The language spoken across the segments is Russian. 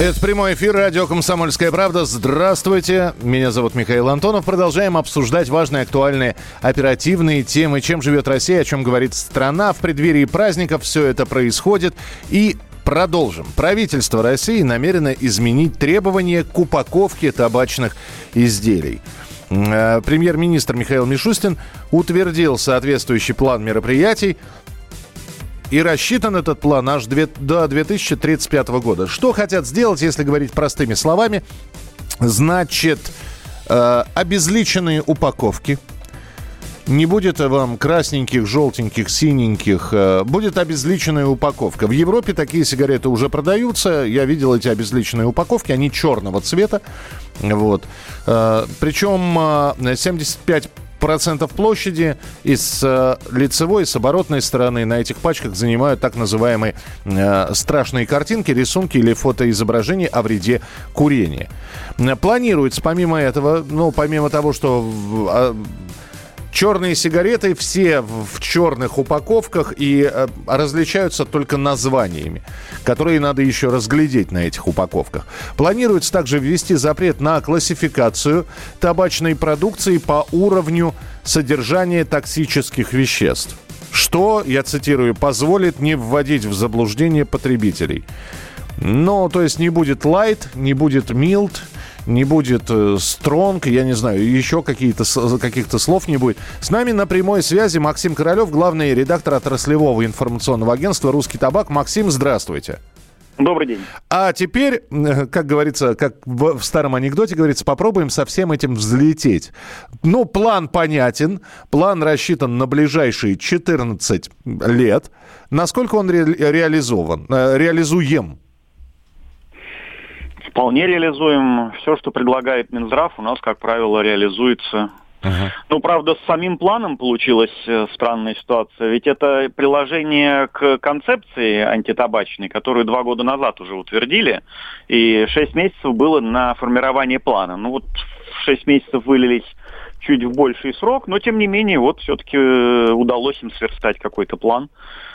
Это прямой эфир радио «Комсомольская правда». Здравствуйте, меня зовут Михаил Антонов. Продолжаем обсуждать важные, актуальные, оперативные темы. Чем живет Россия, о чем говорит страна. В преддверии праздников все это происходит. И Продолжим. Правительство России намерено изменить требования к упаковке табачных изделий. Э, Премьер-министр Михаил Мишустин утвердил соответствующий план мероприятий. И рассчитан этот план аж до 2035 года. Что хотят сделать, если говорить простыми словами? Значит, э, обезличенные упаковки. Не будет вам красненьких, желтеньких, синеньких. э, Будет обезличенная упаковка. В Европе такие сигареты уже продаются. Я видел эти обезличенные упаковки. Они черного цвета. Вот. Э, Причем э, 75 процентов площади и с э, лицевой, и с оборотной стороны на этих пачках занимают так называемые э, страшные картинки, рисунки или фотоизображения о вреде курения. Э, Планируется помимо этого, ну, помимо того, что а, Черные сигареты все в, черных упаковках и э, различаются только названиями, которые надо еще разглядеть на этих упаковках. Планируется также ввести запрет на классификацию табачной продукции по уровню содержания токсических веществ. Что, я цитирую, позволит не вводить в заблуждение потребителей. Ну, то есть не будет light, не будет mild, не будет э, strong, я не знаю, еще какие-то, каких-то слов не будет. С нами на прямой связи Максим Королев, главный редактор отраслевого информационного агентства «Русский табак». Максим, здравствуйте. Добрый день. А теперь, э, как говорится, как в в старом анекдоте говорится, попробуем со всем этим взлететь. Ну, план понятен, план рассчитан на ближайшие 14 лет. Насколько он ре- реализован, э, реализуем? Вполне реализуем. Все, что предлагает Минздрав, у нас, как правило, реализуется. Ну, правда, с самим планом получилась э, странная ситуация. Ведь это приложение к концепции антитабачной, которую два года назад уже утвердили, и шесть месяцев было на формирование плана. Ну вот шесть месяцев вылились чуть в больший срок, но тем не менее вот все-таки удалось им сверстать какой-то план,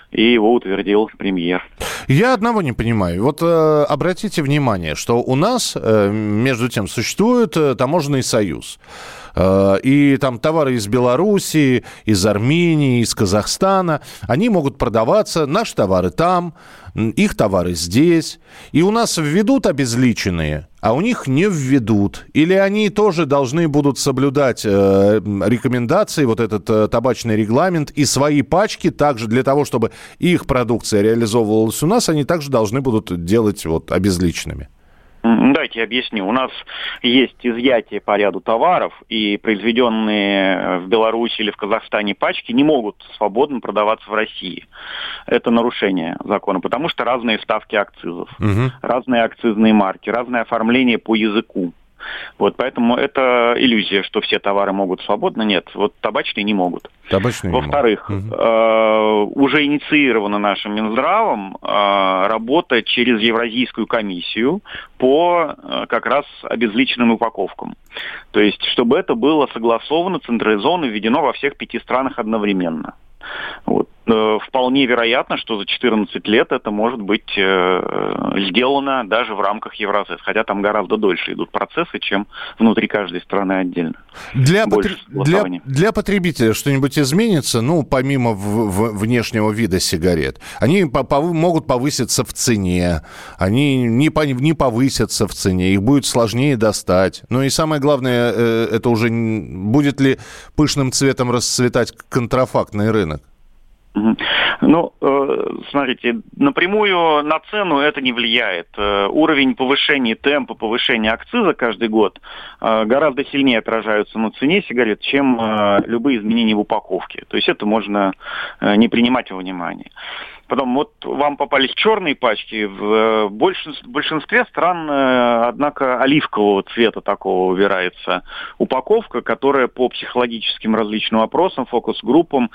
и его утвердил премьер. Я одного не понимаю. Вот э, обратите внимание, что у нас, э, между тем, существует э, таможенный союз. Э, И там товары из Белоруссии, из Армении, из Казахстана, они могут продаваться, наши товары там, их товары здесь. И у нас введут обезличенные, а у них не введут. Или они тоже должны будут соблюдать э, рекомендации, вот этот э, табачный регламент, и свои пачки также для того, чтобы их продукция реализовывалась у нас, они также должны будут делать вот обезличенными. Дайте я объясню. У нас есть изъятие по ряду товаров, и произведенные в Беларуси или в Казахстане пачки не могут свободно продаваться в России. Это нарушение закона, потому что разные ставки акцизов, разные акцизные марки, разное оформление по языку. Вот, поэтому это иллюзия, что все товары могут свободно. Нет, вот табачные не могут. Табачные. Во-вторых, э, уже инициирована нашим Минздравом э, работа через Евразийскую комиссию по э, как раз обезличенным упаковкам. То есть, чтобы это было согласовано, централизовано, введено во всех пяти странах одновременно. Вот. Э, Вполне вероятно, что за 14 лет это может быть э, сделано даже в рамках Евразес, хотя там гораздо дольше идут процессы, чем внутри каждой страны отдельно. Для, Больше потр- для, для потребителя что-нибудь изменится, ну, помимо в- в- внешнего вида сигарет? Они по- повы- могут повыситься в цене, они не, по- не повысятся в цене, их будет сложнее достать. Ну и самое главное, э, это уже будет ли пышным цветом расцветать контрафактный рынок? Ну, э, смотрите, напрямую на цену это не влияет. Э, Уровень повышения темпа, повышения акциза каждый год э, гораздо сильнее отражаются на цене сигарет, чем любые изменения в упаковке. То есть это можно не принимать во внимание. Потом вот вам попались черные пачки. В большинстве, большинстве стран, однако, оливкового цвета такого выбирается упаковка, которая по психологическим различным вопросам, фокус-группам,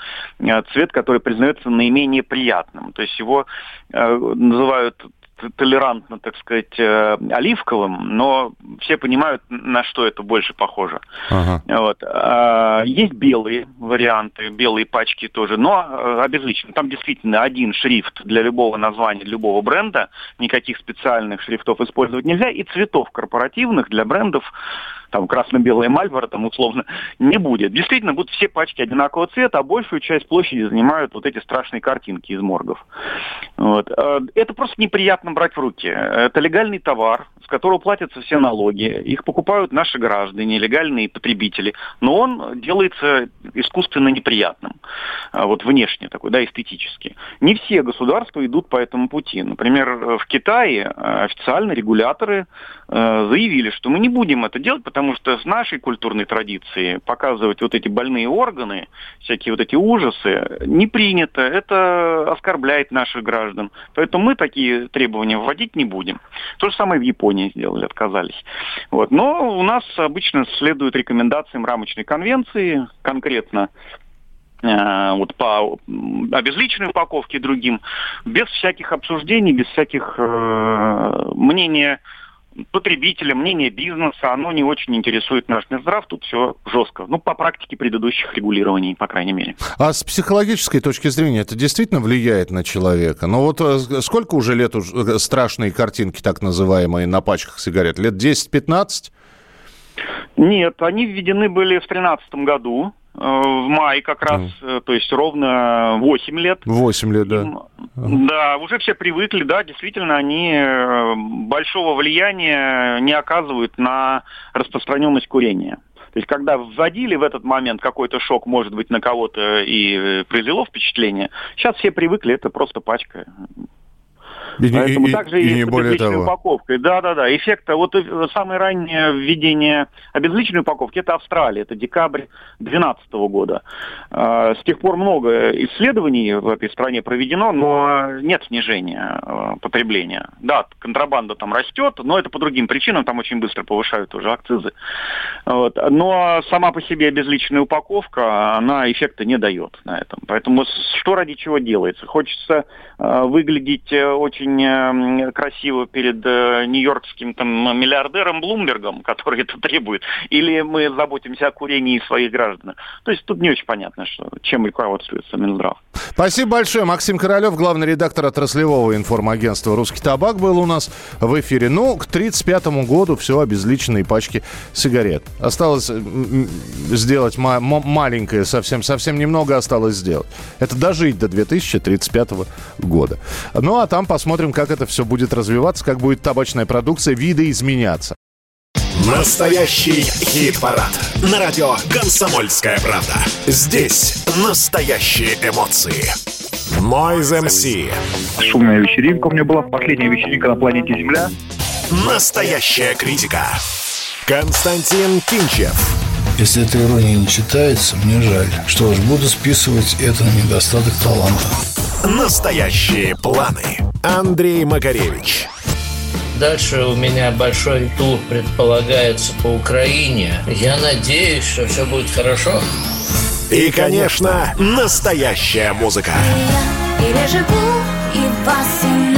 цвет, который признается наименее приятным. То есть его называют толерантно, так сказать, э, оливковым, но все понимают, на что это больше похоже. Ага. Вот. А, есть белые варианты, белые пачки тоже, но э, обезличенно. Там действительно один шрифт для любого названия, любого бренда, никаких специальных шрифтов использовать нельзя, и цветов корпоративных для брендов там красно-белая Мальборо, там условно, не будет. Действительно, будут все пачки одинакового цвета, а большую часть площади занимают вот эти страшные картинки из моргов. Вот. Э, это просто неприятно брать в руки. Это легальный товар, с которого платятся все налоги. Их покупают наши граждане, легальные потребители. Но он делается искусственно неприятным. А вот внешне такой, да, эстетически. Не все государства идут по этому пути. Например, в Китае э, официально регуляторы э, заявили, что мы не будем это делать, потому потому что с нашей культурной традиции показывать вот эти больные органы, всякие вот эти ужасы, не принято. Это оскорбляет наших граждан. Поэтому мы такие требования вводить не будем. То же самое в Японии сделали, отказались. Вот. Но у нас обычно следуют рекомендациям рамочной конвенции, конкретно э, вот по обезличенной упаковке другим, без всяких обсуждений, без всяких э, мнения потребителя, мнение бизнеса, оно не очень интересует наш Минздрав, тут все жестко. Ну, по практике предыдущих регулирований, по крайней мере. А с психологической точки зрения это действительно влияет на человека? Ну вот э, сколько уже лет уже э, страшные картинки, так называемые, на пачках сигарет? Лет 10-15? Нет, они введены были в 2013 году. Э, в мае как раз, mm. то есть ровно 8 лет. 8 лет, да. Да, уже все привыкли, да, действительно, они э, большого влияния не оказывают на распространенность курения. То есть, когда вводили в этот момент какой-то шок, может быть, на кого-то и произвело впечатление, сейчас все привыкли, это просто пачка. И, Поэтому и, также и, и не более того. упаковкой. Да, да, да. Эффект. Вот э, самое раннее введение обезличенной упаковки это Австралия, это декабрь 2012 года. А, с тех пор много исследований в этой стране проведено, но нет снижения э, потребления. Да, контрабанда там растет, но это по другим причинам, там очень быстро повышают уже акцизы. Вот. Но сама по себе обезличенная упаковка, она эффекта не дает на этом. Поэтому что ради чего делается? Хочется э, выглядеть очень очень красиво перед э, нью-йоркским там, миллиардером Блумбергом, который это требует, или мы заботимся о курении своих граждан. То есть тут не очень понятно, что, чем руководствуется Минздрав. Спасибо большое. Максим Королев, главный редактор отраслевого информагентства «Русский табак» был у нас в эфире. Ну, к 1935 году все обезличенные пачки сигарет. Осталось сделать ма- маленькое, совсем, совсем немного осталось сделать. Это дожить до 2035 года. Ну, а там посмотрим, посмотрим, как это все будет развиваться, как будет табачная продукция видоизменяться. Настоящий хит-парад. На радио «Комсомольская правда». Здесь настоящие эмоции. Noise MC. Шумная вечеринка у меня была. Последняя вечеринка на планете Земля. Настоящая критика. Константин Кинчев. Если эта ирония не читается, мне жаль. Что ж, буду списывать это на недостаток таланта. Настоящие планы. Андрей Макаревич. Дальше у меня большой тур предполагается по Украине. Я надеюсь, что все будет хорошо. И, конечно, настоящая музыка. Я живу, и вас, и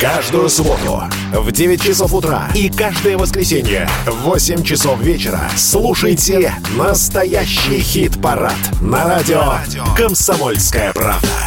Каждую субботу в 9 часов утра и каждое воскресенье в 8 часов вечера слушайте настоящий хит-парад на радио «Комсомольская правда».